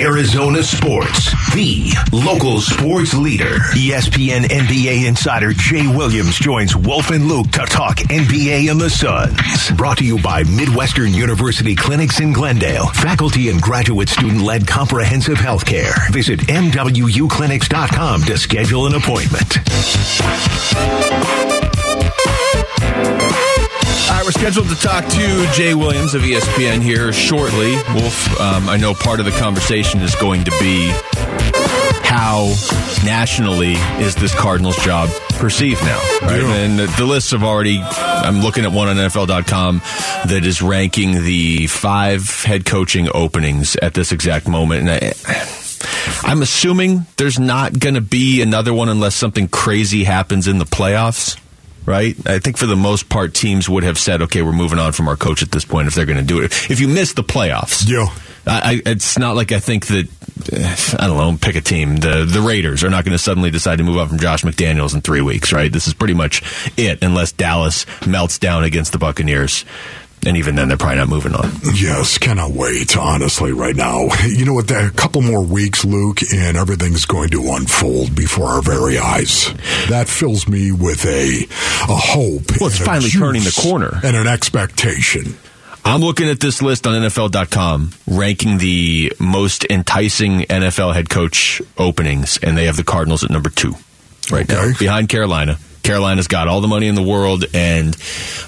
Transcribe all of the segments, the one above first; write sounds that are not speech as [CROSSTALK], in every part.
Arizona Sports, the local sports leader. ESPN NBA insider Jay Williams joins Wolf and Luke to talk NBA and the Suns. Brought to you by Midwestern University Clinics in Glendale. Faculty and graduate student led comprehensive health care. Visit MWUclinics.com to schedule an appointment. We're scheduled to talk to Jay Williams of ESPN here shortly. Wolf, um, I know part of the conversation is going to be how nationally is this Cardinals job perceived now, right? Yeah. And the, the lists have already, I'm looking at one on NFL.com that is ranking the five head coaching openings at this exact moment. And I, I'm assuming there's not going to be another one unless something crazy happens in the playoffs, right? I think for the most part, teams would have said, okay, we're moving on from our coach at this point if they're going to do it. If you miss the playoffs, Yeah. I, it's not like I think that eh, I don't know. Pick a team. The the Raiders are not going to suddenly decide to move on from Josh McDaniels in three weeks, right? This is pretty much it, unless Dallas melts down against the Buccaneers, and even then, they're probably not moving on. Yes, cannot wait, honestly, right now. [LAUGHS] You know what? A couple more weeks, Luke, and everything's going to unfold before our very eyes. That fills me with a, a hope. Well, it's finally turning the corner. And an expectation. I'm looking at this list on NFL.com, ranking the most enticing NFL head coach openings, and they have the Cardinals at number two right now, behind Carolina. Carolina's got all the money in the world and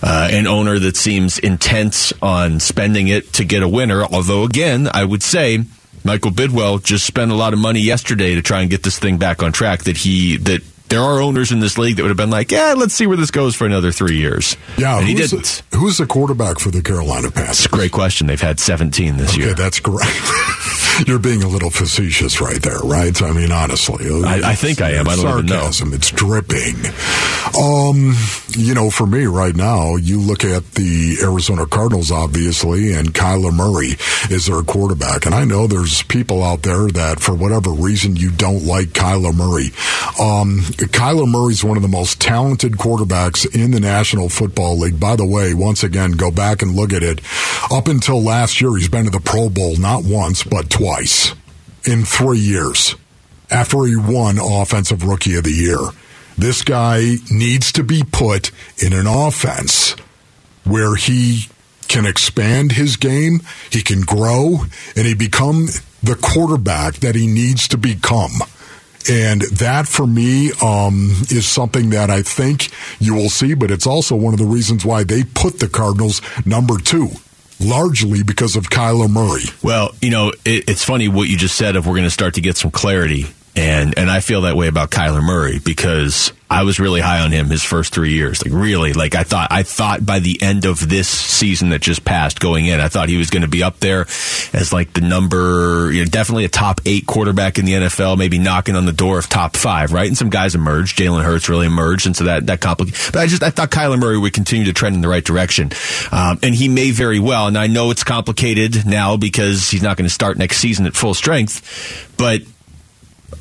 uh, an owner that seems intent on spending it to get a winner. Although, again, I would say Michael Bidwill just spent a lot of money yesterday to try and get this thing back on track. That he that there are owners in this league that would have been like, yeah, let's see where this goes for another three years. Yeah, and he who's didn't. The, who's the quarterback for the Carolina Panthers? It's a great question. They've had 17 this Okay, year. that's great. [LAUGHS] You're being a little facetious right there, right? I mean, honestly. I- I think I am. I don't even know. Sarcasm, it's dripping. Um, you know, for me right now, you look at the Arizona Cardinals, obviously, and Kyler Murray is their quarterback. And I know there's people out there that, for whatever reason, you don't like Kyler Murray. Um, Kyler Murray's one of the most talented quarterbacks in the National Football League. By the way, once again, go back and look at it. Up until last year, he's been to the Pro Bowl not once, but twice in three years after he won Offensive Rookie of the Year. This guy needs to be put in an offense where he can expand his game, he can grow, and he become the quarterback that he needs to become. And that for me um, is something that I think you will see, but it's also one of the reasons why they put the Cardinals number two, largely because of Kyler Murray. Well, you know, it, it's funny what you just said If we're going to start to get some clarity. And, and I feel that way about Kyler Murray because I was really high on him his first three years. Like really, like I thought, I thought by the end of this season that just passed going in, I thought he was going to be up there as like the number, you know, definitely a top eight quarterback in the NFL, maybe knocking on the door of top five, right? And some guys emerged. Jalen Hurts really emerged. And so that, that complicated. But I just, I thought Kyler Murray would continue to trend in the right direction. Um, and he may very well. And I know it's complicated now because he's not going to start next season at full strength, but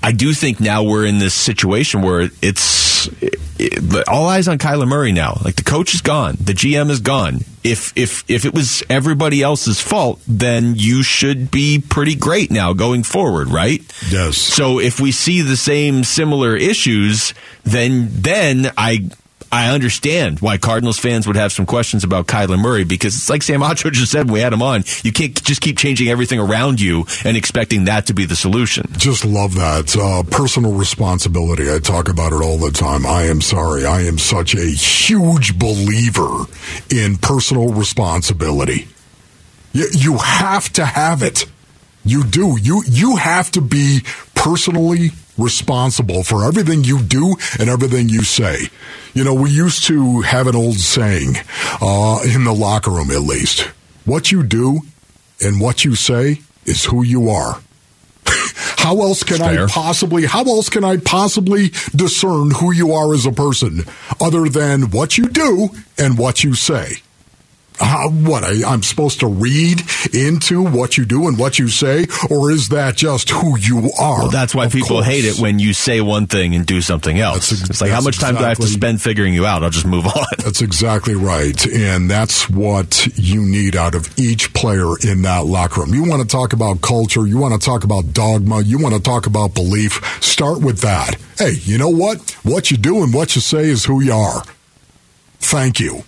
I do think now we're in this situation where it's it, it- all eyes on Kyler Murray now. Like the coach is gone, the GM is gone. If if if it was everybody else's fault, then you should be pretty great now going forward, right? Yes. So if we see the same similar issues, then then I I understand why Cardinals fans would have some questions about Kyler Murray because it's like Sam Acho [LAUGHS] just said when we had him on. You can't just keep changing everything around you and expecting that to be the solution. Just love that. Uh, personal responsibility. I talk about it all the time. I am sorry. I am such a huge believer in personal responsibility. You, you have to have it. You do. You you have to be personally responsible for everything you do and everything you say. You know, we used to have an old saying, uh, in the locker room at least. What you do and what you say is who you are. [LAUGHS] How else can I possibly how else can I possibly discern who you are as a person other than what you do and what you say? Uh, what I, am supposed to read into what you do and what you say, or is that just who you are? Well, that's why of people course. hate it when you say one thing and do something else. Ex- it's like how much time exactly, do I have to spend figuring you out? I'll just move on. [LAUGHS] That's exactly right, and that's what you need out of each player in that locker room. You want to talk about culture, you want to talk about dogma, you want to talk about belief. Start with that. Hey, you know what? What you do and what you say is who you are. Thank you.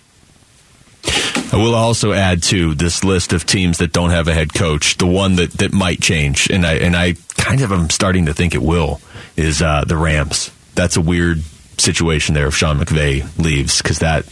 I will also add to this list of teams that don't have a head coach. The one that, that might change, and I and I kind of am starting to think it will, is uh, the Rams. That's a weird situation there if Sean McVay leaves because that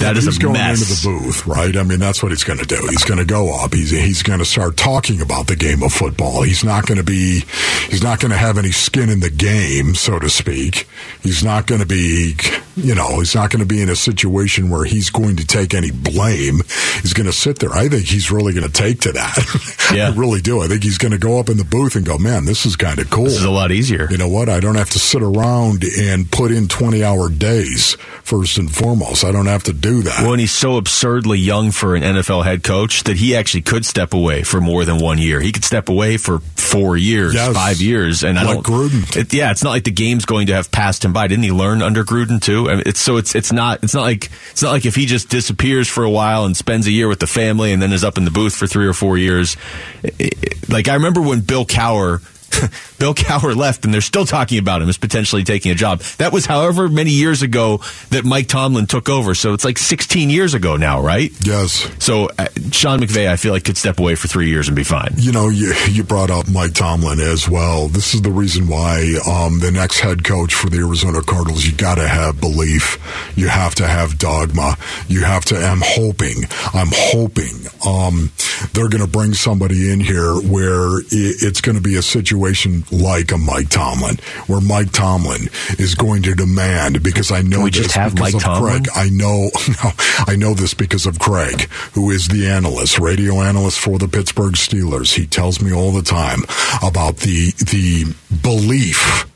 that is he's a going mess. into the booth, right? I mean, that's what he's going to do. He's going to go up. He's he's going to start talking about the game of football. He's not going to be he's not going to have any skin in the game, so to speak. He's not going to be, you know, he's not going to be in a situation where he's going to take any blame. He's going to sit there. I think he's really going to take to that. [LAUGHS] Yeah. I really do. I think he's going to go up in the booth and go, "Man, this is kind of cool. This is a lot easier." You know what? I don't have to sit around and put in 20-hour days first and foremost. I don't have to do that. Well, and he's so absurdly young for an NFL head coach that he actually could step away for more than one year. He could step away for four years, Yes. five years, and I don't. Gruden. It, yeah, it's not like the game's going to have passed him by. Didn't he learn under Gruden too? I mean, it's so it's it's not it's not like it's not like if he just disappears for a while and spends a year with the family and then is up in the booth for three or four years. It- it- like I remember when Bill Cowher. [LAUGHS] Bill Cowher left, and they're still talking about him as potentially taking a job. That was however many years ago that Mike Tomlin took over. So it's like 16 years ago now, right? yes. So uh, Sean McVay, I feel like could step away for three years and be fine. You know, you, you brought up Mike Tomlin as well. This is the reason why um, the next head coach for the Arizona Cardinals, you got to have belief. You have to have dogma. You have to. I'm hoping. I'm hoping um, they're going to bring somebody in here where it's going to be a situation like a Mike Tomlin, where Mike Tomlin is going to demand because I know we this just have because Mike of Tomlin? Craig. I know, [LAUGHS] no, I know this because of Craig, who is the analyst, radio analyst for the Pittsburgh Steelers. He tells me all the time about the the belief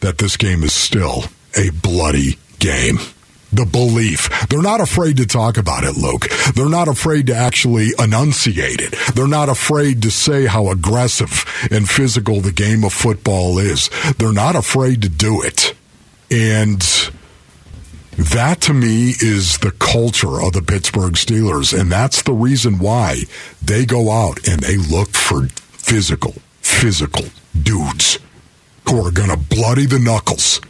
that this game is still a bloody game. The belief. They're not afraid to talk about it, Luke. They're not afraid to actually enunciate it. They're not afraid to say how aggressive and physical the game of football is. They're not afraid to do it. And that to me is the culture of the Pittsburgh Steelers. And that's the reason why they go out and they look for physical, physical dudes who are going to bloody the knuckles,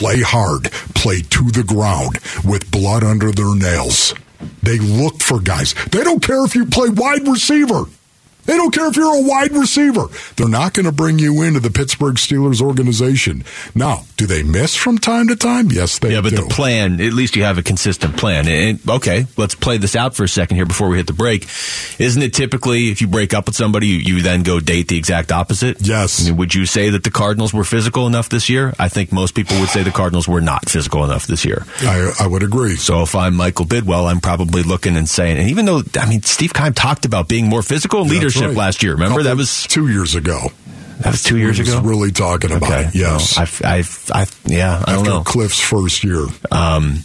play hard, play to the ground with blood under their nails. They look for guys. They don't care if you play wide receiver. They don't care if you're a wide receiver. They're not going to bring you into the Pittsburgh Steelers organization. Now, do they miss from time to time? Yes, they do. Yeah, but do. the plan, at least you have a consistent plan. And, okay, let's play this out for a second here before we hit the break. Isn't it typically if you break up with somebody, you, you then go date the exact opposite? Yes. I mean, would you say that the Cardinals were physical enough this year? I think most people would say the Cardinals were not physical enough this year. I, I would agree. So if I'm Michael Bidwill, I'm probably looking and saying, and even though, I mean, Steve Keim talked about being more physical That's leadership right. last year. Remember? That was, two years ago. that was two years ago? really talking about Okay. it. Yes. I, I, I, yeah, I After know. Cliff's first year. Um,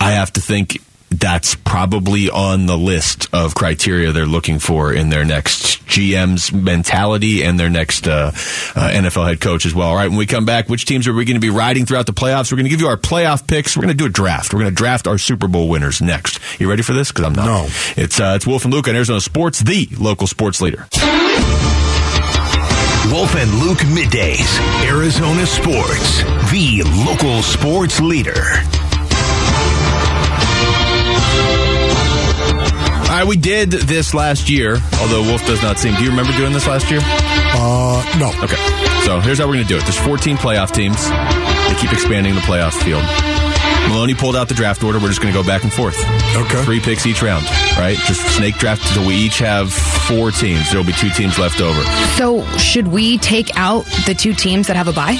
I have to think that's probably on the list of criteria they're looking for in their next GM's mentality and their next uh, uh, NFL head coach as well. All right, when we come back, which teams are we going to be riding throughout the playoffs? We're going to give you our playoff picks. We're going to do a draft. We're going to draft our Super Bowl winners next. You ready for this? Because I'm not. No. It's uh, it's Wolf and Luke on Arizona Sports, the local sports leader. Wolf and Luke middays. Arizona Sports, the local sports leader. All right, we did this last year, although Wolf does not seem. Do you remember doing this last year? Uh, no. Okay. So here's how we're going to do it. There's 14 playoff teams. They keep expanding the playoff field. Maloney pulled out the draft order. We're just going to go back and forth. Okay. Three picks each round, right? Just snake draft. So we each have four teams. There will be two teams left over. So should we take out the two teams that have a bye?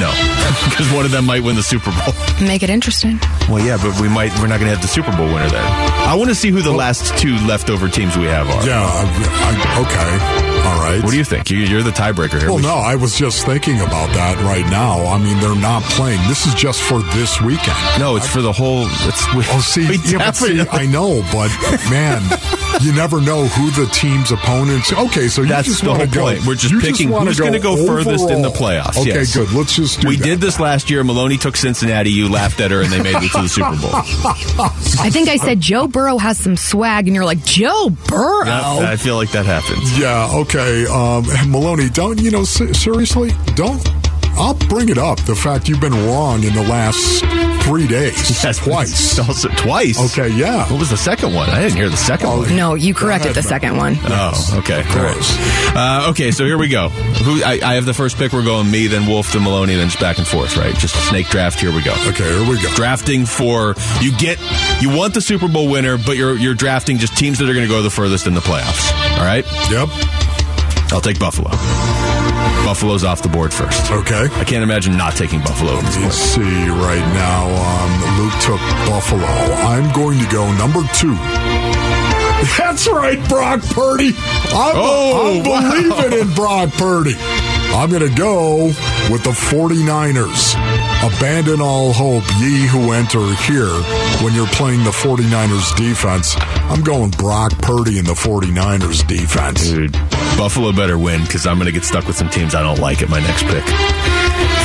No. [LAUGHS] because one of them might win the Super Bowl. Make it interesting. Well, yeah, but we might. We're not going to have the Super Bowl winner then. I want to see who the last two leftover teams we have are. Yeah, I, I, okay. All right. What do you think? You, you're the tiebreaker here. Well, We no, I was just thinking about that right now. I mean, they're not playing. This is just for this weekend. No, it's for the whole. It's we, [LAUGHS] Oh, see, we yeah, but see, definitely- I know, but man, you never know who the team's opponents. Okay, so you That's just the whole go. point. We're just picking wanna who's going to go furthest in the playoffs. Okay, yes. good. Let's just do We that. did this last year. Maloney took Cincinnati. You laughed at her, and they made it to the Super Bowl. I think I said Joe Burrow has some swag, and you're like, Joe Burrow? Yep, I feel like that happens. Yeah, okay. Um, [LAUGHS] Maloney, don't, you know, seriously, don't. I'll bring it up. The fact you've been wrong in the last three days. [LAUGHS] Yes, Twice. [LAUGHS] Also, twice. Okay, yeah. What was the second one? I didn't hear the second Oh, one. No, you corrected the second one. Oh, okay. Of course. Uh, okay, so here we go. Who I, I have the first pick. We're going me, then Wolf, then Maloney, then just back and forth, right? Just a snake draft. Here we go. Okay, here we go. Drafting for you get you want the Super Bowl winner, but you're you're drafting just teams that are going to go the furthest in the playoffs. All right, Yep. I'll take Buffalo. Buffalo's off the board first. Okay. I can't imagine not taking Buffalo. at this You point. see right now, um, Luke took Buffalo. I'm going to go number two. That's right, Brock Purdy. I'm, Oh, I'm wow. believing in Brock Purdy. I'm going to go with the 49ers. Abandon all hope, ye who enter here, when you're playing the 49ers defense. I'm going Brock Purdy and the 49ers defense. Dude, Buffalo better win because I'm going to get stuck with some teams I don't like at my next pick.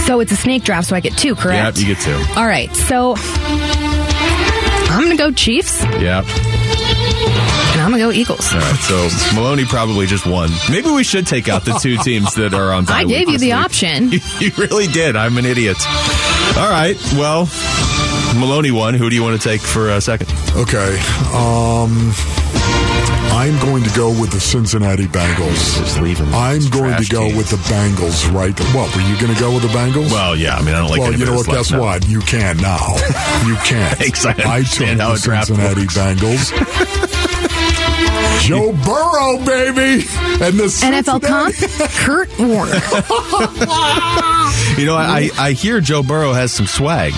So it's a snake draft, so I get two, correct? Yep, you get two. All right, so I'm going to go Chiefs, Yeah. and I'm going to go Eagles. All right, so Maloney probably just won. Maybe we should take out the two [LAUGHS] teams that are on. bye I gave you the week. option. You, [LAUGHS] you really did. I'm an idiot. All right. Well, Maloney won. Who do you want to take for a second? Okay. Um, I'm going to go with the Cincinnati Bengals. Just leave him. I'm going to go team. with the Bengals, right? What, were you going to go with the Bengals? Well, yeah. I mean, I don't like. well, you know what? Guess now. what? You can now. [LAUGHS] You can't. Thanks, I I took the Cincinnati works. Bengals. [LAUGHS] Joe Burrow, baby, and the NFL comp, [LAUGHS] Kurt Warner. You know, I, I I hear Joe Burrow has some swag.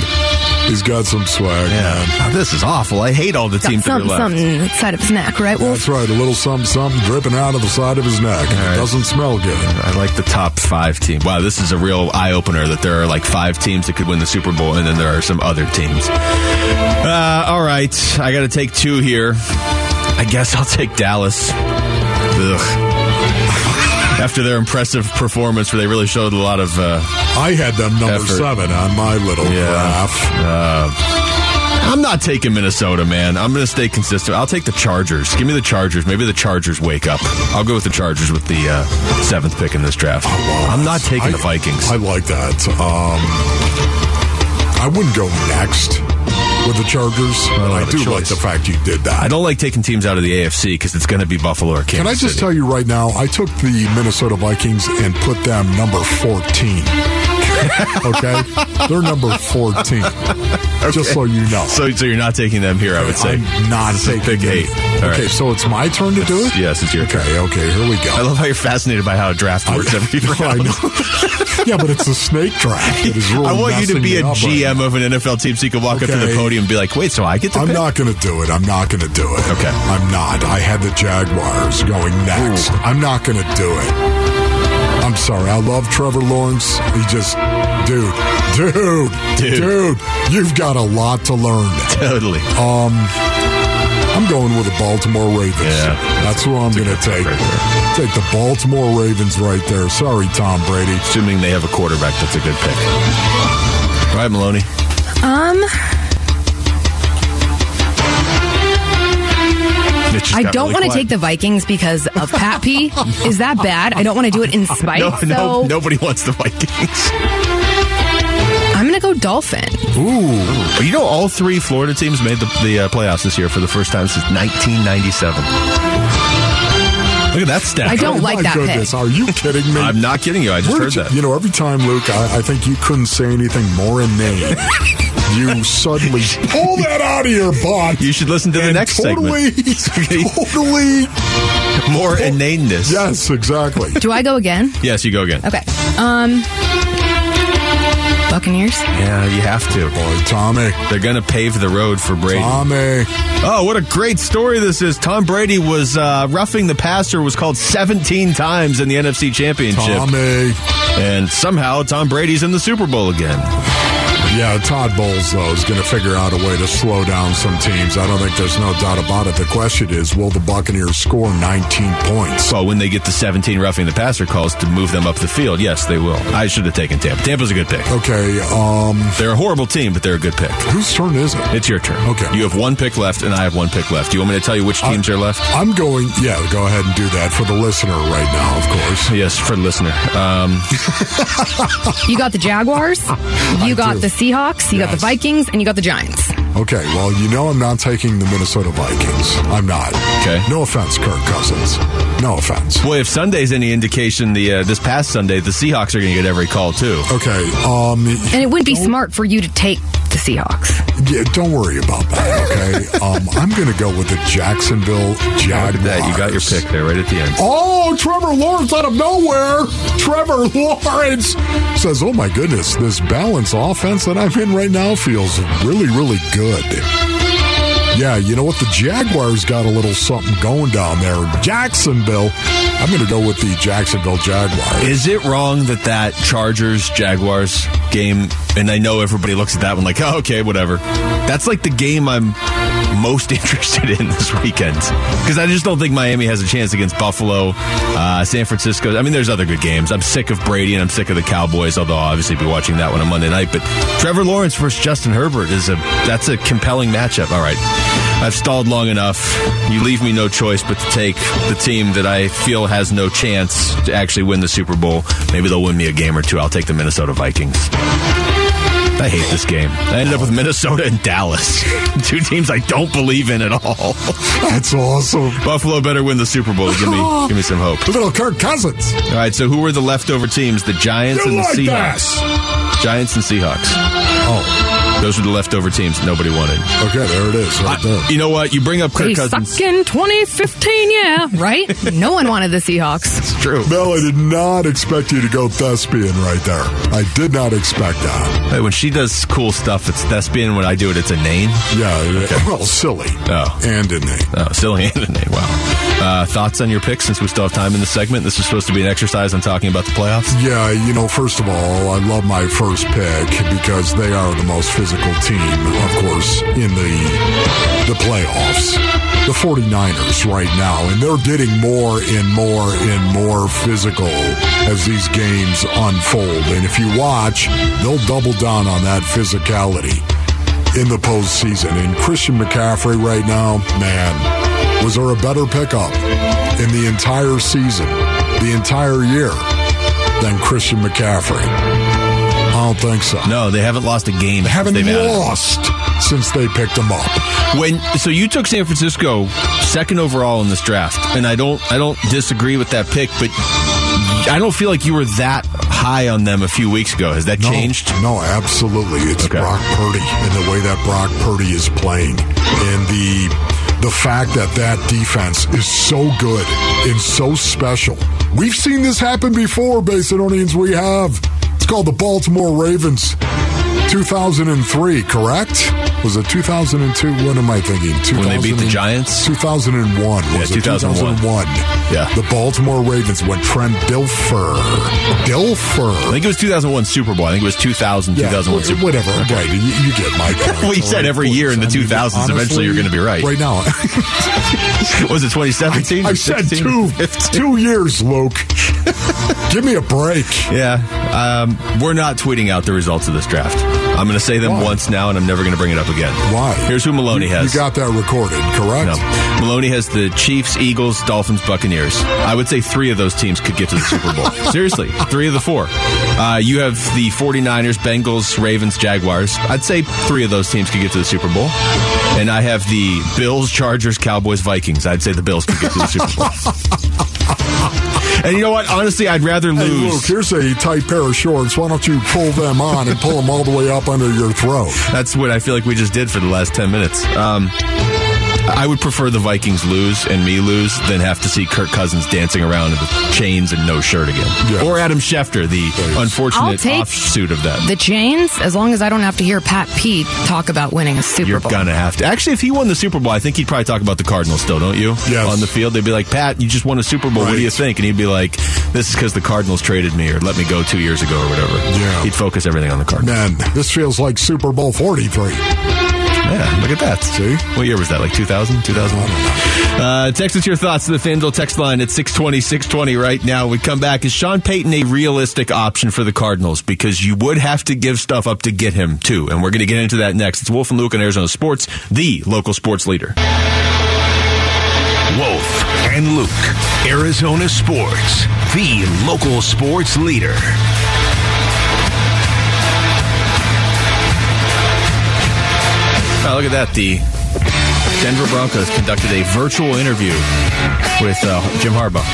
He's got some swag, man. Oh, this is awful. I hate all the Got teams that are something, left. something inside of his neck, right, Wolf? That's right. A little something, something dripping out of the side of his neck. right. Doesn't smell good. I like the top five team. Wow, this is a real eye opener that there are like five teams that could win the Super Bowl, and then there are some other teams. Uh, all right, I got to take two here. I guess I'll take Dallas. Ugh. After their impressive performance, where they really showed a lot of. Uh, I had them number Effort. seven on my little graph. I'm not taking Minnesota, man. I'm going to stay consistent. I'll take the Chargers. Give me the Chargers. Maybe the Chargers wake up. I'll go with the Chargers with the uh, seventh pick in this draft. I'm not taking I- the Vikings. I like that. Um, I wouldn't go next with the Chargers, I do like the fact you did that. I don't like taking teams out of the AFC because it's going to be Buffalo or Kansas Can I just City. tell you right now? I took the Minnesota Vikings and put them number fourteen. [LAUGHS] okay, they're number fourteen. [LAUGHS] Just so you know. So, so you're not taking them here, I would say. I'm not is taking them. eight. All okay, right. so it's my turn to do it. Yes, it's your turn. Okay, okay, here we go. I love how you're fascinated by how a draft works [LAUGHS] every I round. know. [LAUGHS] yeah, but it's a snake draft. It is really [LAUGHS] I want you to be a up right GM of an NFL team so you can walk up to the podium and be like, wait, so I get to I'm pick? not going to do it. I'm not going to do it. Okay. I'm not. I had the Jaguars going next. I'm not going to do it. I'm sorry. I love Trevor Lawrence. He just, dude, dude, Dude. dude, you've got a lot to learn. Totally. Um, I'm going with the Baltimore Ravens. Yeah. That's who I'm going to take. right. Take the Baltimore Ravens right there. Sorry, Tom Brady. Assuming they have a quarterback that's a good pick. All right, Maloney. Um, I don't really want to take the Vikings because of Pat P. [LAUGHS] Is that bad? I don't want to do it in [LAUGHS] spite. No, so no, nobody wants the Vikings. I'm going to go Dolphin. Ooh. you know, all three Florida teams made the, the uh, playoffs this year for the first time since 1997. Look at that stat. I don't Oh, like my that goodness. pick. Are you kidding me? [LAUGHS] I'm not kidding you. I just Where heard you, that. you know, every time, Luke, I, I think you couldn't say anything more inane. [LAUGHS] you suddenly pull that out of your butt. You should listen to the next totally, segment. totally. [LAUGHS] More inaneness. Yes, exactly. Do I go again? Yes, you go again. Okay. Um, Buccaneers. Yeah, you have to. Boy, Tommy. They're going to pave the road for Brady. Tommy. Oh, what a great story this is. Tom Brady was uh, roughing the passer, was called 17 times in the NFC Championship. Tommy. And somehow Tom Brady's in the Super Bowl again. Yeah, Todd Bowles, though, is going to figure out a way to slow down some teams. I don't think there's no doubt about it. The question is, will the Buccaneers score 19 points? So when they get the 17 roughing the passer calls to move them up the field, yes, they will. I should have taken Tampa. Tampa's a good pick. Okay, um, They're a horrible team, but they're a good pick. whose turn is it? It's your turn. Okay. You have one pick left, and I have one pick left. Do you want me to tell you which teams are left? I'm going, yeah, go ahead and do that for the listener right now, of course. Yes, for the listener. Um, [LAUGHS] You got the Jaguars, you got do. the Seahawks, you got the Vikings, and you got the Giants. Okay, well, you know I'm not taking the Minnesota Vikings. I'm not. Okay. No offense, Kirk Cousins. No offense. boy, if Sunday's any indication, the uh, this past Sunday, the Seahawks are going to get every call too. Okay, um, And it wouldn't be smart for you to take the Seahawks. yeah, don't worry about that, okay? [LAUGHS] um, I'm going to go with the Jacksonville Jaguars. That. You got your pick there right at the end. Oh, Trevor Lawrence out of nowhere. Trevor [LAUGHS] Lawrence says, Oh my goodness, this balance offense that I'm in right now feels really, really good. Yeah, you know what? The Jaguars got a little something going down there. Jacksonville. I'm going to go with the Jacksonville Jaguars. Is it wrong that that Chargers Jaguars game, and I know everybody looks at that one like, [LAUGHS] oh, okay, whatever. That's like the game I'm most [LAUGHS] interested in this weekend because I just don't think Miami has a chance against Buffalo, uh, San Francisco. I mean, there's other good games. I'm sick of Brady and I'm sick of the Cowboys, although I'll obviously be watching that one on Monday night. But Trevor Lawrence versus Justin Herbert is a that's a compelling matchup. All right. I've stalled long enough. You leave me no choice but to take the team that I feel has no chance to actually win the Super Bowl. Maybe they'll win me a game or two. I'll take the Minnesota Vikings. I hate this game. I ended up with Minnesota and Dallas. [LAUGHS] Two teams I don't believe in at all. That's awesome. Buffalo better win the Super Bowl. Give me [LAUGHS] give me some hope. The little Kirk Cousins. All right, so who were the leftover teams? The Giants You and the like Seahawks. Giants and Seahawks. Oh, Those were the leftover teams nobody wanted. okay, there it is, right there. You know what? You bring up Kirk They Cousins. suck in 2015, yeah, right? no one wanted the Seahawks. [LAUGHS] It's true. Mel, I did not expect you to go thespian right there. I did not expect that. Hey, When she does cool stuff, it's thespian. When I do it, it's a name. Yeah, yeah. [LAUGHS] well, silly. Oh. And in name. Oh, silly and a name. Wow. Uh, thoughts on your pick since we still have time in the segment? This is supposed to be an exercise on talking about the playoffs. Yeah, you know, first of all, I love my first pick because they are the most physical team, of course, in the the playoffs. The 49ers right now, and they're getting more and more and more physical as these games unfold. And if you watch, they'll double down on that physicality in the postseason. And Christian McCaffrey right now, man, was there a better pickup in the entire season, the entire year, than Christian McCaffrey? I don't think so. No, they haven't lost a game. They haven't since they've had it. lost since they picked them up. When so you took San Francisco second overall in this draft, and I don't I don't disagree with that pick, but I don't feel like you were that high on them a few weeks ago. Has that No, changed? No, absolutely. It's Okay. Brock Purdy and the way that Brock Purdy is playing, and the the fact that that defense is so good and so special. We've seen this happen before, Basinonians. We have. Called the Baltimore Ravens. 2003, correct? Was it 2002? What am I thinking? When they beat the Giants? 2001. Yeah, Was it 2001. 2001? Yeah. The Baltimore Ravens when Trent Dilfer. Dilfer. I think it was 2001 Super Bowl. I think it was 2000 Yeah, 2001 Super Bowl. whatever. Right, you, you get my point. [LAUGHS] Well, you said every year in the I mean, 2000s, eventually you're gonna be right. Right now, [LAUGHS] Was it 2017? I or said two, 15? two years, Luke. [LAUGHS] Give me a break. Yeah, um, we're not tweeting out the results of this draft. I'm going to say them Why? once now, and I'm never going to bring it up again. Why? Here's who Maloney You- has. You got that recorded, correct? No. Maloney has the Chiefs, Eagles, Dolphins, Buccaneers. I would say three of those teams could get to the Super Bowl. [LAUGHS] Seriously, three of the four. Uh, you have the 49ers, Bengals, Ravens, Jaguars. I'd say three of those teams could get to the Super Bowl. And I have the Bills, Chargers, Cowboys, Vikings. I'd say the Bills could get to the Super Bowl. [LAUGHS] and you know what? Honestly, I'd rather Hey, lose. Luke, here's a tight pair of shorts. Why don't you pull them on and pull them all the way up under your throat? That's what I feel like we just did for the last 10 minutes. Um, I would prefer the Vikings lose and me lose than have to see Kirk Cousins dancing around with chains and no shirt again. Yeah. Or Adam Schefter, the I'll unfortunate take offshoot of that. The chains, as long as I don't have to hear Pat Pete talk about winning a Super Bowl. You're gonna have to. Actually, if he won the Super Bowl, I think he'd probably talk about the Cardinals still, don't you? Yes. On the field, they'd be like, "Pat, you just won a Super Bowl. What do you think?" And he'd be like, "This is because the Cardinals traded me or let me go two years ago or whatever." Yeah. He'd focus everything on the Cardinals. Man, this feels like Super Bowl 43. Yeah, look at that. See? What year was that? Like 2000? 2000? Uh, text us your thoughts to the FanDuel text line at 620, 620 right now. We come back. Is Sean Payton a realistic option for the Cardinals? Because you would have to give stuff up to get him, too. And we're going to get into that next. It's Wolf and Luke on Arizona Sports, the local sports leader. Wolf and Luke, Arizona Sports, the local sports leader. Oh, look at that. The Denver Broncos conducted a virtual interview with uh, Jim Harbaugh.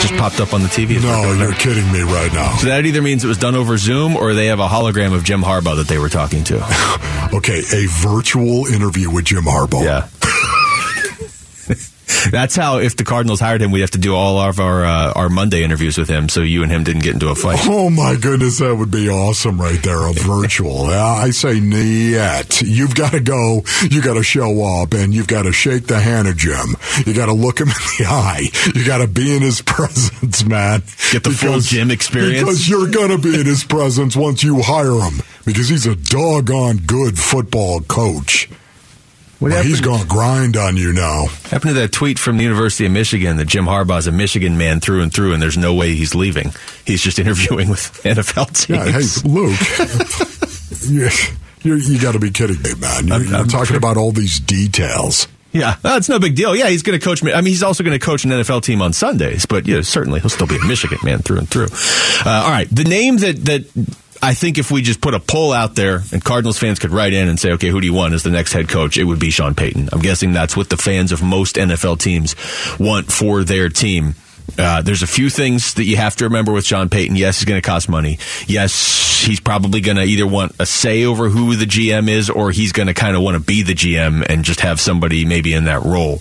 Just popped up on the TV. No, you're kidding me right now. So that either means it was done over Zoom or they have a hologram of Jim Harbaugh that they were talking to. [LAUGHS] Okay, a virtual interview with Jim Harbaugh. Yeah. That's how, if the Cardinals hired him, we'd have to do all of our uh, our Monday interviews with him, so you and him didn't get into a fight. Oh my goodness, that would be awesome right there, a [LAUGHS] virtual. I say niet. You've got to go, you got to show up, and you've got to shake the hand of Jim. You got to look him [LAUGHS] in the eye. You got to be in his [LAUGHS] presence, man. Get the full Jim experience. Because you're going to be in his presence once you hire him, because he's a doggone good football coach. What Well, he's going to grind on you now. happened to that tweet from the University of Michigan that Jim Harbaugh's a Michigan man through and through, and there's no way he's leaving. He's just [LAUGHS] interviewing with [LAUGHS] NFL Yeah, teams. hey, Luke, [LAUGHS] you, you, you got to be kidding me, man. You're, I'm- you're I'm talking sure- about all these details. Yeah, oh, it's no big deal. Yeah, he's going to coach. I mean, he's also going to coach an NFL team on Sundays, but yeah, certainly he'll still be a Michigan man through and through. Uh, all right, the name that that I think if we just put a poll out there and Cardinals fans could write in and say, okay, who do you want as the next head coach? It would be Sean Payton. I'm guessing that's what the fans of most NFL teams want for their team. Uh, there's a few things that you have to remember with Sean Payton. Yes, he's going to cost money. Yes, he's probably going to either want a say over who the GM is or he's going to kind of want to be the GM and just have somebody maybe in that role.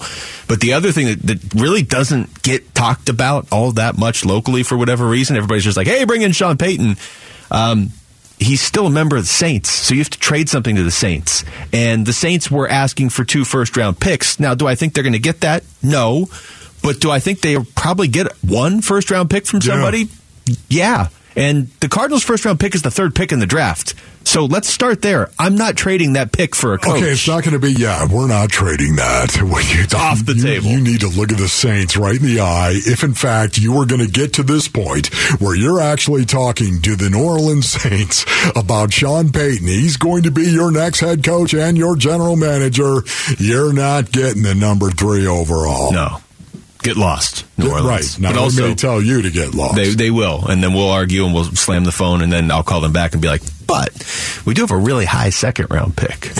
But the other thing that, that really doesn't get talked about all that much locally for whatever reason, everybody's just like, hey, bring in Sean Payton. Um, he's still a member of the Saints, so you have to trade something to the Saints. And the Saints were asking for two first round picks. Now, do I think they're going to get that? No. But do I think they'll probably get one first round pick from Yeah. somebody? Yeah. And the Cardinals' first round pick is the third pick in the draft. So let's start there. I'm not trading that pick for a coach. Okay, it's not going to be. Yeah, we're not trading that. [LAUGHS] When you, off the you- table. You need to look at the Saints right in the eye. If in fact you are going to get to this point where you're actually talking to the New Orleans [LAUGHS] Saints about Sean Payton, he's going to be your next head coach and your general manager. You're not getting the number three overall. no. Get lost, New Orleans. Right. Now, but also, me tell you to get lost. They they will, and then we'll argue and we'll slam the phone, and then I'll call them back and be like, "But we do have a really high second round pick."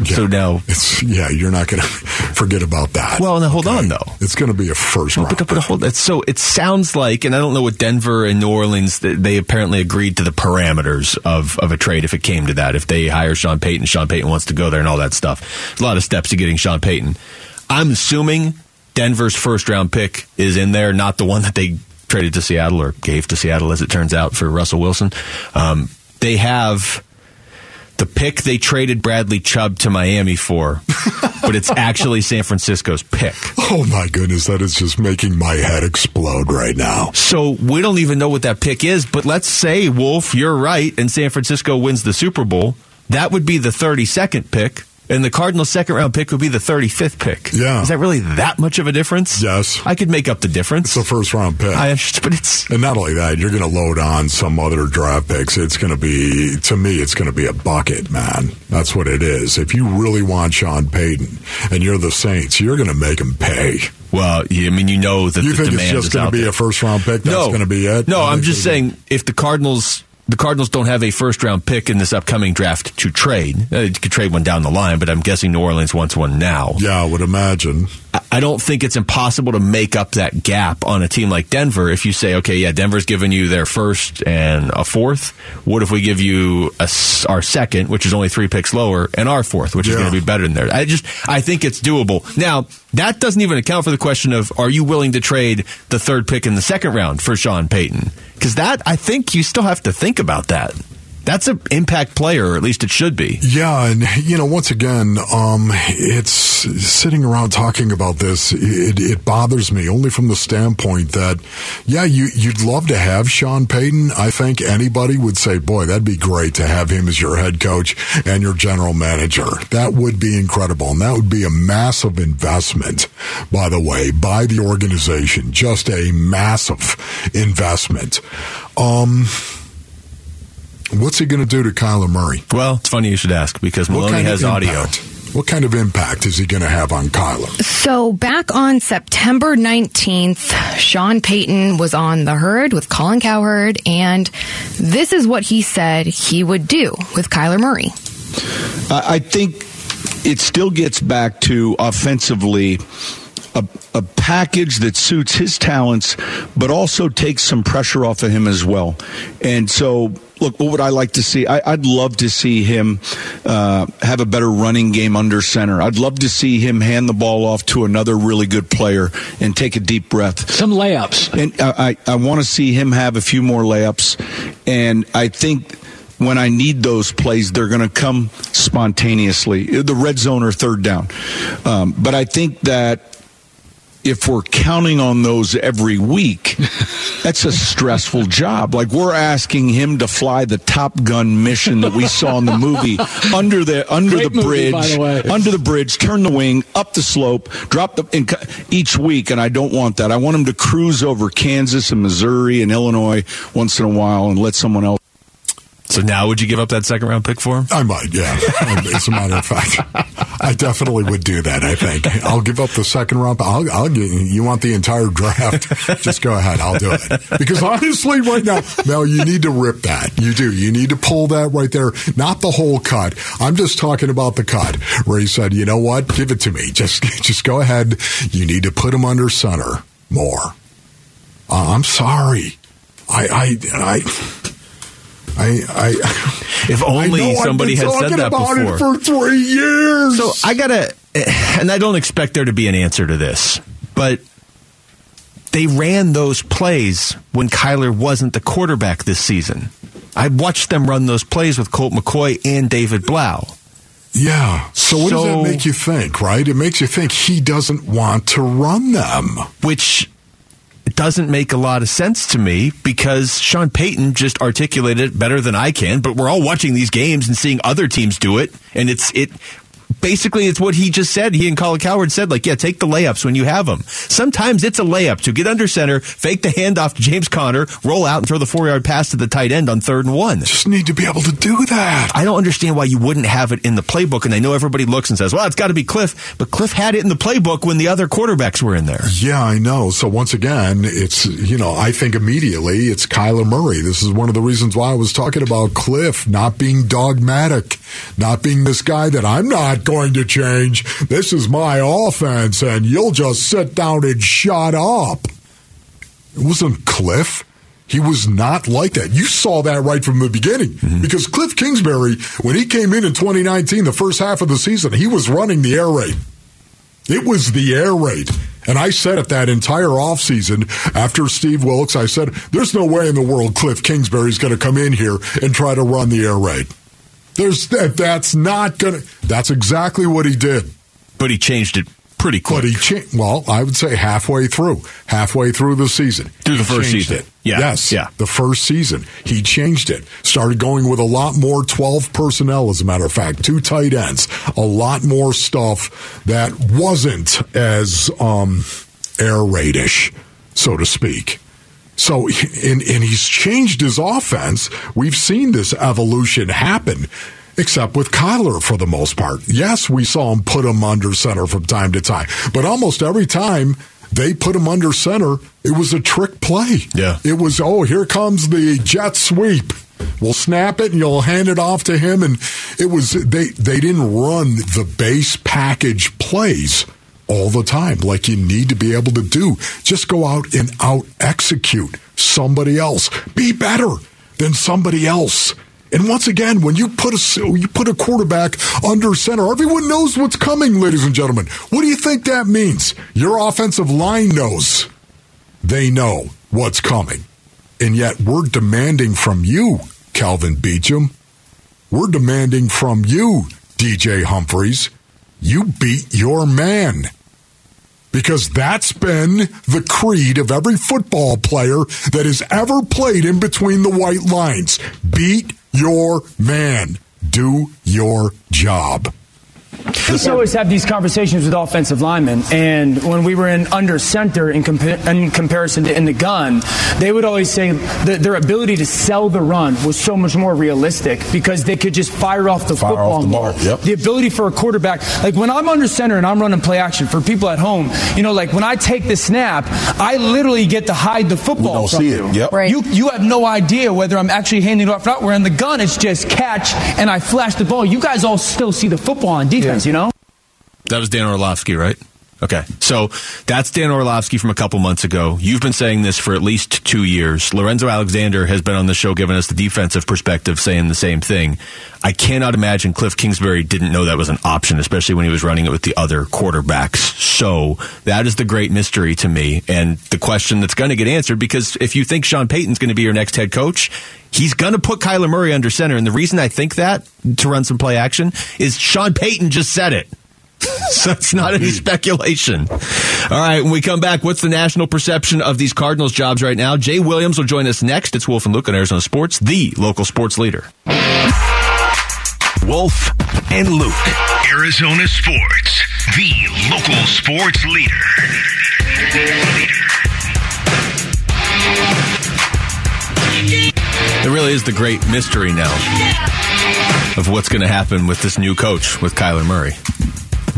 Yeah. So now, It's, yeah, you're not going [LAUGHS] to forget about that. well, now hold on though. It's going to be a first round. But, but hold, so it sounds like, and I don't know what Denver and New Orleans. They, they apparently agreed to the parameters of, of a trade if it came to that. If they hire Sean Payton, Sean Payton wants to go there and all that stuff. There's a lot of steps to getting Sean Payton. I'm assuming Denver's first round pick is in there, not the one that they traded to Seattle or gave to Seattle, as it turns out, for Russell Wilson. Um, they have the pick they traded Bradley Chubb to Miami for, [LAUGHS] but it's actually San Francisco's pick. Oh my goodness, that is just making my head explode right now. So we don't even know what that pick is, but let's say, Wolf, you're right, and San Francisco wins the Super Bowl. That would be the 32nd pick, and the Cardinals' second round pick would be the 35th pick. Yeah. Is that really that much of a difference? Yes. I could make up the difference. It's a first round pick. I understand, but it's. and not only that, you're going to load on some other draft picks. It's going to be, to me, it's going to be a bucket, man. That's what it is. If you really want Sean Payton and you're the Saints, you're going to make him pay. Well, I mean, you know that You the think it's just going to be there. a first round pick? That's no, going to be it? No, I'm just saying if the Cardinals the Cardinals don't have a first round pick in this upcoming draft to trade. Uh, you could trade one down the line, but I'm guessing New Orleans wants one now. Yeah, I would imagine. I- don't think it's impossible to make up that gap on a team like Denver if you say, okay, yeah, Denver's given you their first and a fourth. What if we give you a, our second, which is only three picks lower, and our fourth, which is going to be better than theirs? I just, I think it's doable. Now, that doesn't even account for the question of are you willing to trade the third pick in the second round for Sean Payton? Because that, I think you still have to think about that. That's an impact player, or at least it should be. Yeah, and you know, once again, um, it's sitting around talking about this. It, it bothers me only from the standpoint that, yeah, you you'd love to have Sean Payton. I think anybody would say, boy, that'd be great to have him as your head coach and your general manager. That would be incredible, and that would be a massive investment, by the way, by the organization. Just a massive investment. Um. What's he going to do to Kyler Murray? Well, it's funny you should ask because What Maloney kind has of audio. What kind of impact is he going to have on Kyler? So back on September 19th, Sean Payton was on The Herd with Colin Cowherd, and this is what he said he would do with Kyler Murray. I I think it still gets back to offensively a, a package that suits his talents, but also takes some pressure off of him as well. And so, look, what would I like to see? I, I'd love to see him uh, have a better running game under center. I'd love to see him hand the ball off to another really good player and take a deep breath. Some layups. And I, I, I want to see him have a few more layups. And I think when I need those plays, they're going to come spontaneously. The red zone or third down. Um, but I think that if we're counting on those every week, [LAUGHS] that's a stressful job. Like we're asking him to fly the Top Gun mission that we saw in the movie under the under Great the bridge, by the way. under the bridge, turn the wing, up the slope, drop the in, each week, and I don't want that. I want him to cruise over Kansas and Missouri and Illinois once in a while and let someone else. So now would you give up that second round pick for him? I might, yeah. As a matter of fact, I definitely would do that. I think I'll give up the second round. I'll, I'll get you want the entire draft. Just go ahead. I'll do it because honestly, right now, Mel, you need to rip that. You do. You need to pull that right there. Not the whole cut. I'm just talking about the cut where he said, "You know what? Give it to me. Just, just go ahead. You need to put him under center more." Uh, I'm sorry. I, I, I. I, I, [LAUGHS] If only I've somebody had said that about before. it for three years. So I gotta, eh, and I don't expect there to be an answer to this, but they ran those plays when Kyler wasn't the quarterback this season. I watched them run those plays with Colt McCoy and David Blough. yeah. So what does that make you think? Right? It makes you think he doesn't want to run them. which doesn't make a lot of sense to me because Sean Payton just articulated it better than I can. But we're all watching these games and seeing other teams do it, and it's it. Basically, it's what he just said. He and Colin Cowherd said, like, yeah, take the layups when you have them. Sometimes it's a layup to get under center, fake the handoff to James Conner, roll out and throw the four yard pass to the tight end on third and one. Just need to be able to do that. I don't understand why you wouldn't have it in the playbook. And I know everybody looks and says, well, it's got to be Cliff. But Cliff had it in the playbook when the other quarterbacks were in there. Yeah, I know. So once again, it's you know, I think immediately it's Kyler Murray. This is one of the reasons why I was talking about Cliff not being dogmatic, not being this guy that I'm not going to change. This is my offense, and you'll just sit down and shut up. It wasn't Cliff. He was not like that. You saw that right from the beginning mm-hmm. because Cliff Kingsbury, when he came in in 2019, the first half of the season, he was running the air raid. It was the air raid. And I said it that entire offseason after Steve Wilks, I said, there's no way in the world Cliff Kingsbury's going to come in here and try to run the air raid. There's that, that's not to, that's exactly what he did. But he changed it pretty quick. But he changed, well, I would say halfway through, halfway through the season. Through the first season. It. Yeah, Yes. yeah. The first season. He changed it. Started going with a lot more 12 personnel, as a matter of fact, two tight ends, a lot more stuff that wasn't as um, air raidish, so to speak. So, and, and he's changed his offense. We've seen this evolution happen, except with Kyler for the most part. Yes, we saw him put him under center from time to time, but almost every time they put him under center, it was a trick play. Yeah. It was, oh, here comes the jet sweep. We'll snap it and you'll hand it off to him. And it was, they, they didn't run the base package plays all the time, like you need to be able to do. Just go out and out execute somebody else. Be better than somebody else. And once again, when you put a you put a quarterback under center, everyone knows what's coming, ladies and gentlemen. What do you think that means? Your offensive line knows. They know what's coming. And yet we're demanding from you, Kelvin Beachum. We're demanding from you, DJ Humphries. You beat your man. Because that's been the creed of every football player that has ever played in between the white lines. Beat your man. Do your job. We used always have these conversations with offensive linemen, and when we were in under center in, compa- in comparison to in the gun, they would always say that their ability to sell the run was so much more realistic because they could just fire off the Fire football off the more. ball, yep. The ability for a quarterback, like when I'm under center and I'm running play action for people at home, you know, like when I take the snap, I literally get to hide the football. We don't from see it, you. yep. Right. You you have no idea whether I'm actually handing it off or not. Where in the gun, it's just catch and I flash the ball. You guys all still see the football on defense, you know. That was Dan Orlovsky, right? Okay. So that's Dan Orlovsky from a couple months ago. You've been saying this for at least two years. Lorenzo Alexander has been on the show giving us the defensive perspective saying the same thing. I cannot imagine Cliff Kingsbury didn't know that was an option, especially when he was running it with the other quarterbacks. So that is the great mystery to me and the question that's going to get answered because if you think Sean Payton's going to be your next head coach, he's going to put Kyler Murray under center. And the reason I think that to run some play action is Sean Payton just said it. [LAUGHS] so it's not any speculation. All right, when we come back, what's the national perception of these Cardinals jobs right now? Jay Williams will join us next. It's Wolf and Luke on Arizona Sports, the local sports leader. Wolf and Luke. Arizona Sports, the local sports leader. It really is the great mystery now of what's going to happen with this new coach with Kyler Murray.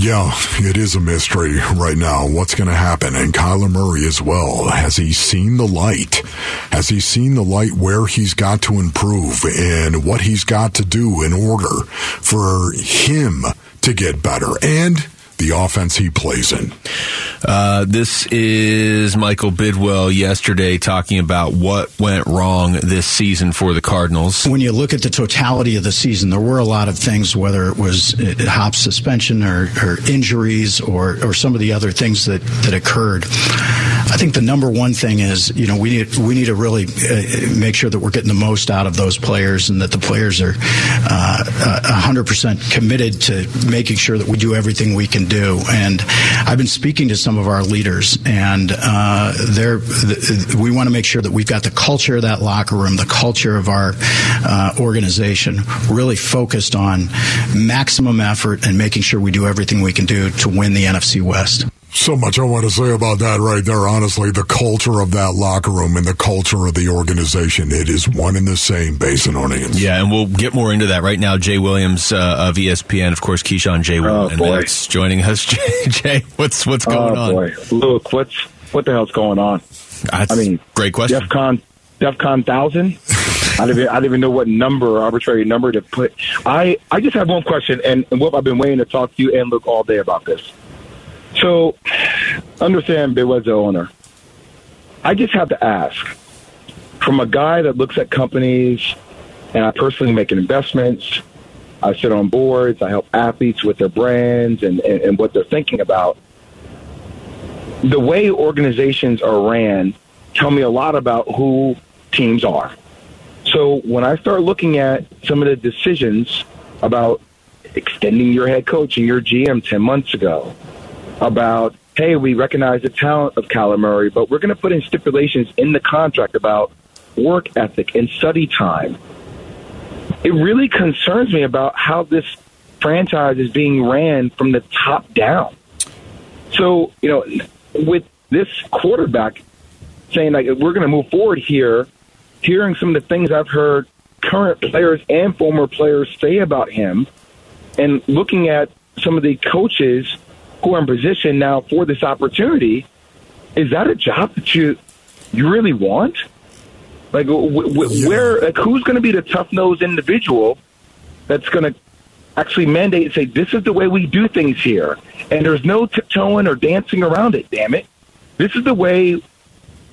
Yeah, it is a mystery right now. What's going to happen? And Kyler Murray as well. Has he seen the light? Has he seen the light where he's got to improve and what he's got to do in order for him to get better and the offense he plays in? Uh, this is Michael Bidwill yesterday talking about what went wrong this season for the Cardinals. When you look at the totality of the season, there were a lot of things, whether it was uh, Hop's suspension or, or injuries or, or some of the other things that, that occurred. I think the number one thing is, you know, we need we need to really uh, make sure that we're getting the most out of those players and that the players are uh, uh, 100% committed to making sure that we do everything we can do. And I've been speaking to some of our leaders, and uh, th- we want to make sure that we've got the culture of that locker room, the culture of our uh, organization, really focused on maximum effort and making sure we do everything we can do to win the NFC West. So much I want to say about that right there. Honestly, the culture of that locker room and the culture of the organization, it is one and the same, Basin Onions. Yeah, and we'll get more into that right now. Jay Williams uh, of ESPN, of course, Keyshawn J. Oh, and boy. Matt's joining us. [LAUGHS] Jay, Jay, what's what's going oh on? boy, Luke, what's what the hell's going on? That's I mean, great question. DefCon, DefCon thousand. I don't even I don't even know what number, arbitrary number to put. I I just have one question, and, and what I've been waiting to talk to you and Luke all day about this. So, understand was the owner. I just have to ask, from a guy that looks at companies, and I personally make investments. I sit on boards. I help athletes with their brands and, and, and what they're thinking about. The way organizations are ran tell me a lot about who teams are. So when I start looking at some of the decisions about extending your head coach and your GM 10 months ago, about, hey, we recognize the talent of Kyler Murray, but we're going to put in stipulations in the contract about work ethic and study time. It really concerns me about how this franchise is being ran from the top down. So, you know, with this quarterback saying, like, we're going to move forward here, hearing some of the things I've heard current players and former players say about him, and looking at some of the coaches who are in position now for this opportunity, is that a job that you you really want? Like, w- w- where, like, who's going to be the tough nosed individual that's going to actually mandate and say this is the way we do things here, and there's no tiptoeing or dancing around it. Damn it, this is the way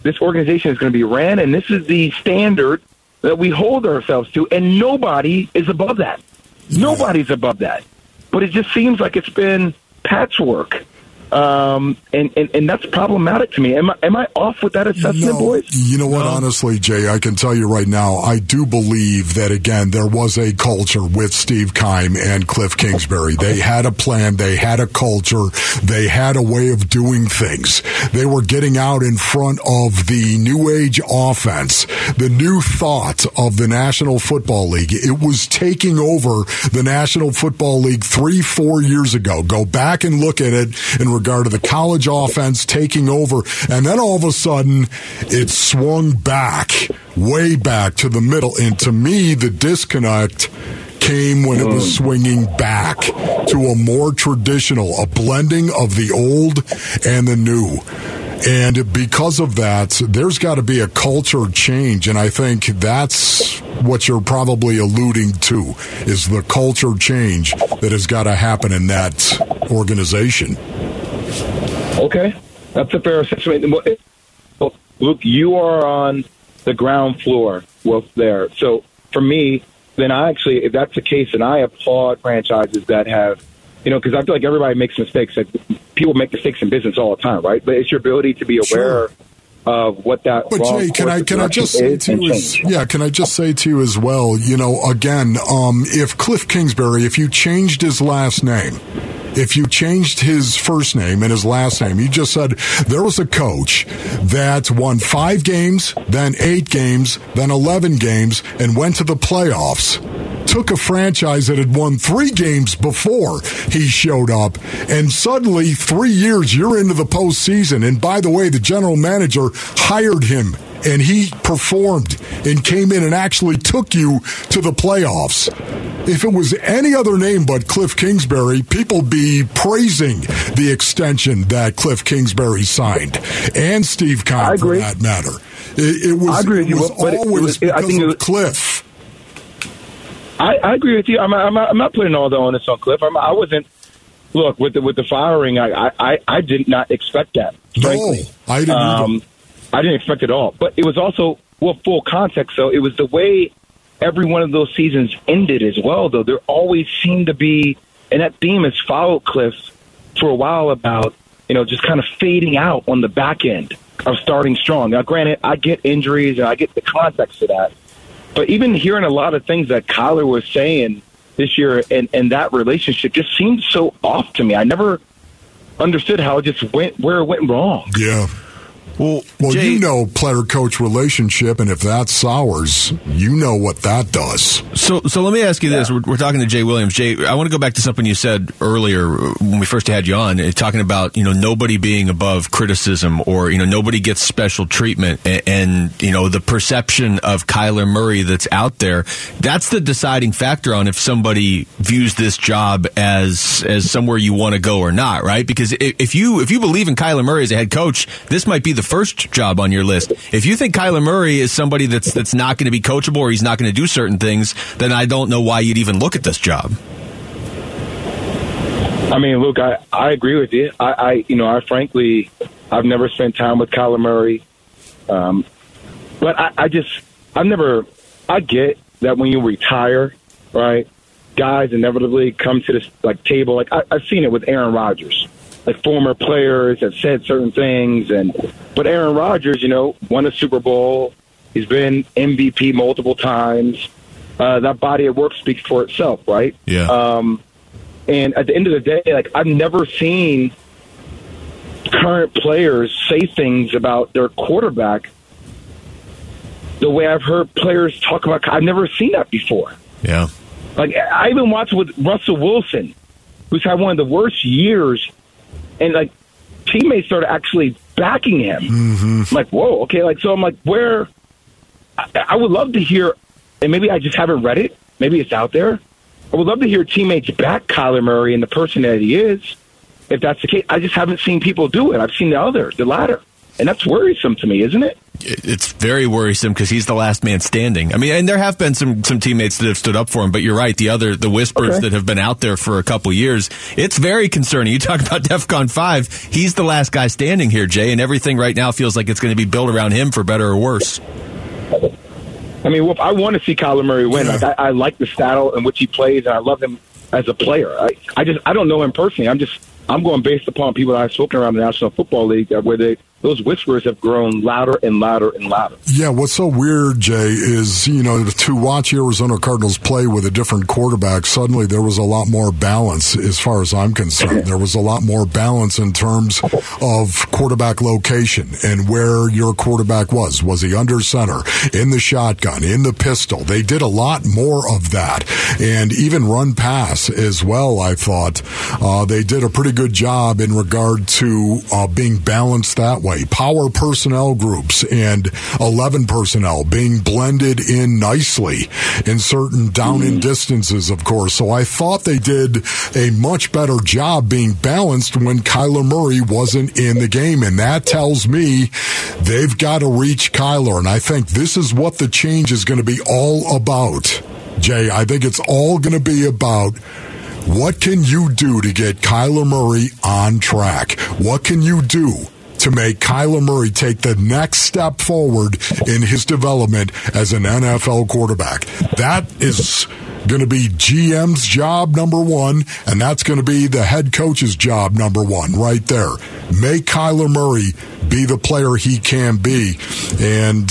this organization is going to be ran, and this is the standard that we hold ourselves to, and nobody is above that. Nobody's above that. But it just seems like it's been patchwork. Um, and, and, and that's problematic to me. Am I, am I off with that assessment, no, boys? You know what? No. Honestly, Jay, I can tell you right now, I do believe that again there was a culture with Steve Keim and Cliff Kingsbury. They had a plan, they had a culture, they had a way of doing things. They were getting out in front of the new age offense, the new thought of the National Football League. It was taking over the National Football League three, four years ago. Go back and look at it and regard to the college offense taking over. And then all of a sudden, it swung back, way back to the middle. And to me, the disconnect came when it was mm. swinging back to a more traditional, a blending of the old and the new. And because of that, there's got to be a culture change. And I think that's what you're probably alluding to is the culture change that has got to happen in that organization. Okay, that's a fair assessment. Luke, you are on the ground floor with there. So for me, then I actually, if that's the case, and I applaud franchises that have, you know, because I feel like everybody makes mistakes. Like people make mistakes in business all the time, right? But it's your ability to be aware. Sure. Of what that, but Jay, can I can I just say to you as, yeah, can I just say to you as well? You know, again, um, if Cliff Kingsbury, if you changed his last name, if you changed his first name and his last name. You just said there was a coach that won five games, then eight games, then 11 games, and went to the playoffs took a franchise that had won three games before he showed up, and suddenly three years you're into the postseason. And by the way, the general manager hired him and he performed and came in and actually took you to the playoffs. If it was any other name but Cliff Kingsbury, people be praising the extension that Cliff Kingsbury signed and Steve Keim for that matter. It, it was, I agree with you, but always it was, because I think of was, Cliff. I, I, agree with you. I'm, I'm, I'm, not putting all the onus on Cliff. I'm, I wasn't. Look with the with the firing, I I, I did not expect that. Frankly. No, I didn't. Um, I didn't expect it all. But it was also well full context. So it was the way every one of those seasons ended as well. Though there always seemed to be, and that theme has followed Cliff for a while about you know just kind of fading out on the back end of starting strong. Now, granted, I get injuries and I get the context of that, but even hearing a lot of things that Kyler was saying this year and, and that relationship just seemed so off to me. I never understood how it just went where it went wrong. Yeah. Well, well, Jay, you know player coach relationship, and if that sours, you know what that does. So, so let me ask you this: we're, we're, talking to Jay Williams. Jay, I want to go back to something you said earlier when we first had you on, eh, talking about you know nobody being above criticism or you know nobody gets special treatment, and, and you know the perception of Kyler Murray that's out there. That's the deciding factor on if somebody views this job as as somewhere you want to go or not, right? Because if you if you believe in Kyler Murray as a head coach, this might be the first job on your list. If you think Kyler Murray is somebody that's that's not going to be coachable or he's not going to do certain things, then I don't know why you'd even look at this job. I mean, look, I, I agree with you. I, I you know I frankly I've never spent time with Kyler Murray, um, but I, I just I've never I get that when you retire, right? Guys inevitably come to this like table. Like I, I've seen it with Aaron Rodgers like former players have said certain things, and but Aaron Rodgers, you know, won a Super Bowl. He's been MVP multiple times. Uh, that body of work speaks for itself, right? Yeah. Um, and at the end of the day, like I've never seen current players say things about their quarterback the way I've heard players talk about. I've never seen that before. Yeah. Like I even watched with Russell Wilson, who's had one of the worst years and like teammates started actually backing him. Mm-hmm. I'm like, whoa, okay. Like, so I'm like, where? I, I would love to hear, and maybe I just haven't read it. Maybe it's out there. I would love to hear teammates back Kyler Murray and the person that he is. If that's the case, I just haven't seen people do it. I've seen the other, the latter, and that's worrisome to me, isn't it? It's very worrisome because he's the last man standing. I mean, and there have been some some teammates that have stood up for him, but you're right. The other the whispers Okay. that have been out there for a couple years, it's very concerning. You talk [LAUGHS] about DefCon five. He's the last guy standing here, Jay, and everything right now feels like it's going to be built around him for better or worse. I mean, I want to see Kyler Murray win. Like, I, I like the style in which he plays, and I love him as a player. I, I just I don't know him personally. I'm just I'm going based upon people that I've spoken around the National Football League, uh, where they those whispers have grown louder and louder and louder. Yeah, what's so weird, Jay, is, you know, to watch Arizona Cardinals play with a different quarterback, suddenly there was a lot more balance as far as I'm concerned. There was a lot more balance in terms of quarterback location and where your quarterback was. Was he under center, in the shotgun, in the pistol? They did a lot more of that. And even run pass as well, I thought. Uh, they did a pretty good job in regard to uh, being balanced that way. Power personnel groups and 11 personnel being blended in nicely in certain down in mm-hmm. distances, of course. So I thought they did a much better job being balanced when Kyler Murray wasn't in the game. And that tells me they've got to reach Kyler. And I think this is what the change is going to be all about. Jay, I think it's all going to be about what can you do to get Kyler Murray on track? What can you do to make Kyler Murray take the next step forward in his development as an NFL quarterback? That is going to be GM's job number one, and that's going to be the head coach's job number one right there. Make Kyler Murray be the player he can be, and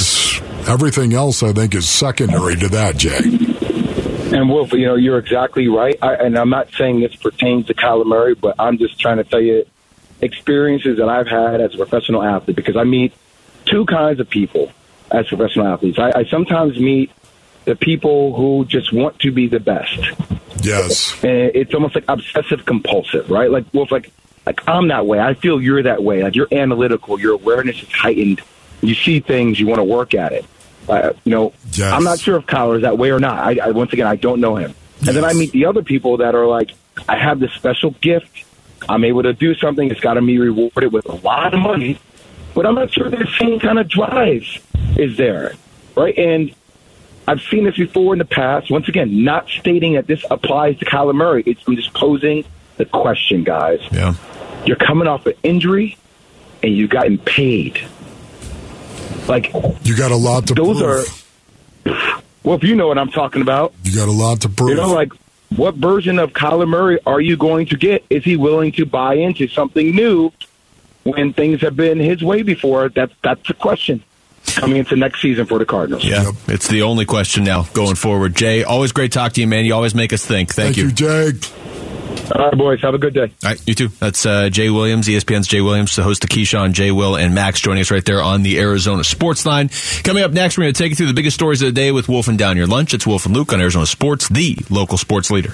everything else I think is secondary to that, Jay. And Wolf, you know, you're exactly right. I, and I'm not saying this pertains to Kyler Murray, but I'm just trying to tell you experiences that I've had as a professional athlete because I meet two kinds of people as professional athletes. I, I sometimes meet the people who just want to be the best. Yes. And it's almost like obsessive compulsive, right? Like Wolf, like like I'm that way. I feel you're that way. Like you're analytical. Your awareness is heightened. You see things. You want to work at it. Uh, you know, Yes. I'm not sure if Kyler is that way or not. I, I once again, I don't know him. And then I meet the other people that are like, I have this special gift. I'm able to do something. It's got to be rewarded with a lot of money, but I'm not sure the same kind of drive is there, right? And I've seen this before in the past. Once again, not stating that this applies to Kyler Murray. It's, I'm just posing the question, guys. Yeah. You're coming off an injury, and you've gotten paid. Like You got a lot to prove. those prove. are. Well, if you know what I'm talking about, you got a lot to prove. you know, like what version of Kyler Murray are you going to get? Is he willing to buy into something new when things have been his way before? That's that's the question coming into next season for the Cardinals. Yeah. Yep. It's the only question now going forward. Jay, always great talk to you, man. You always make us think. Thank, Thank you, Jake. All right, boys. Have a good day. All right, you too. That's uh, Jay Williams, ESPN's Jay Williams, the host of Keyshawn, Jay Will, and Max joining us right there on the Arizona Sports Line. Coming up next, we're going to take you through the biggest stories of the day with Wolf and Down Your Lunch. It's Wolf and Luke on Arizona Sports, the local sports leader.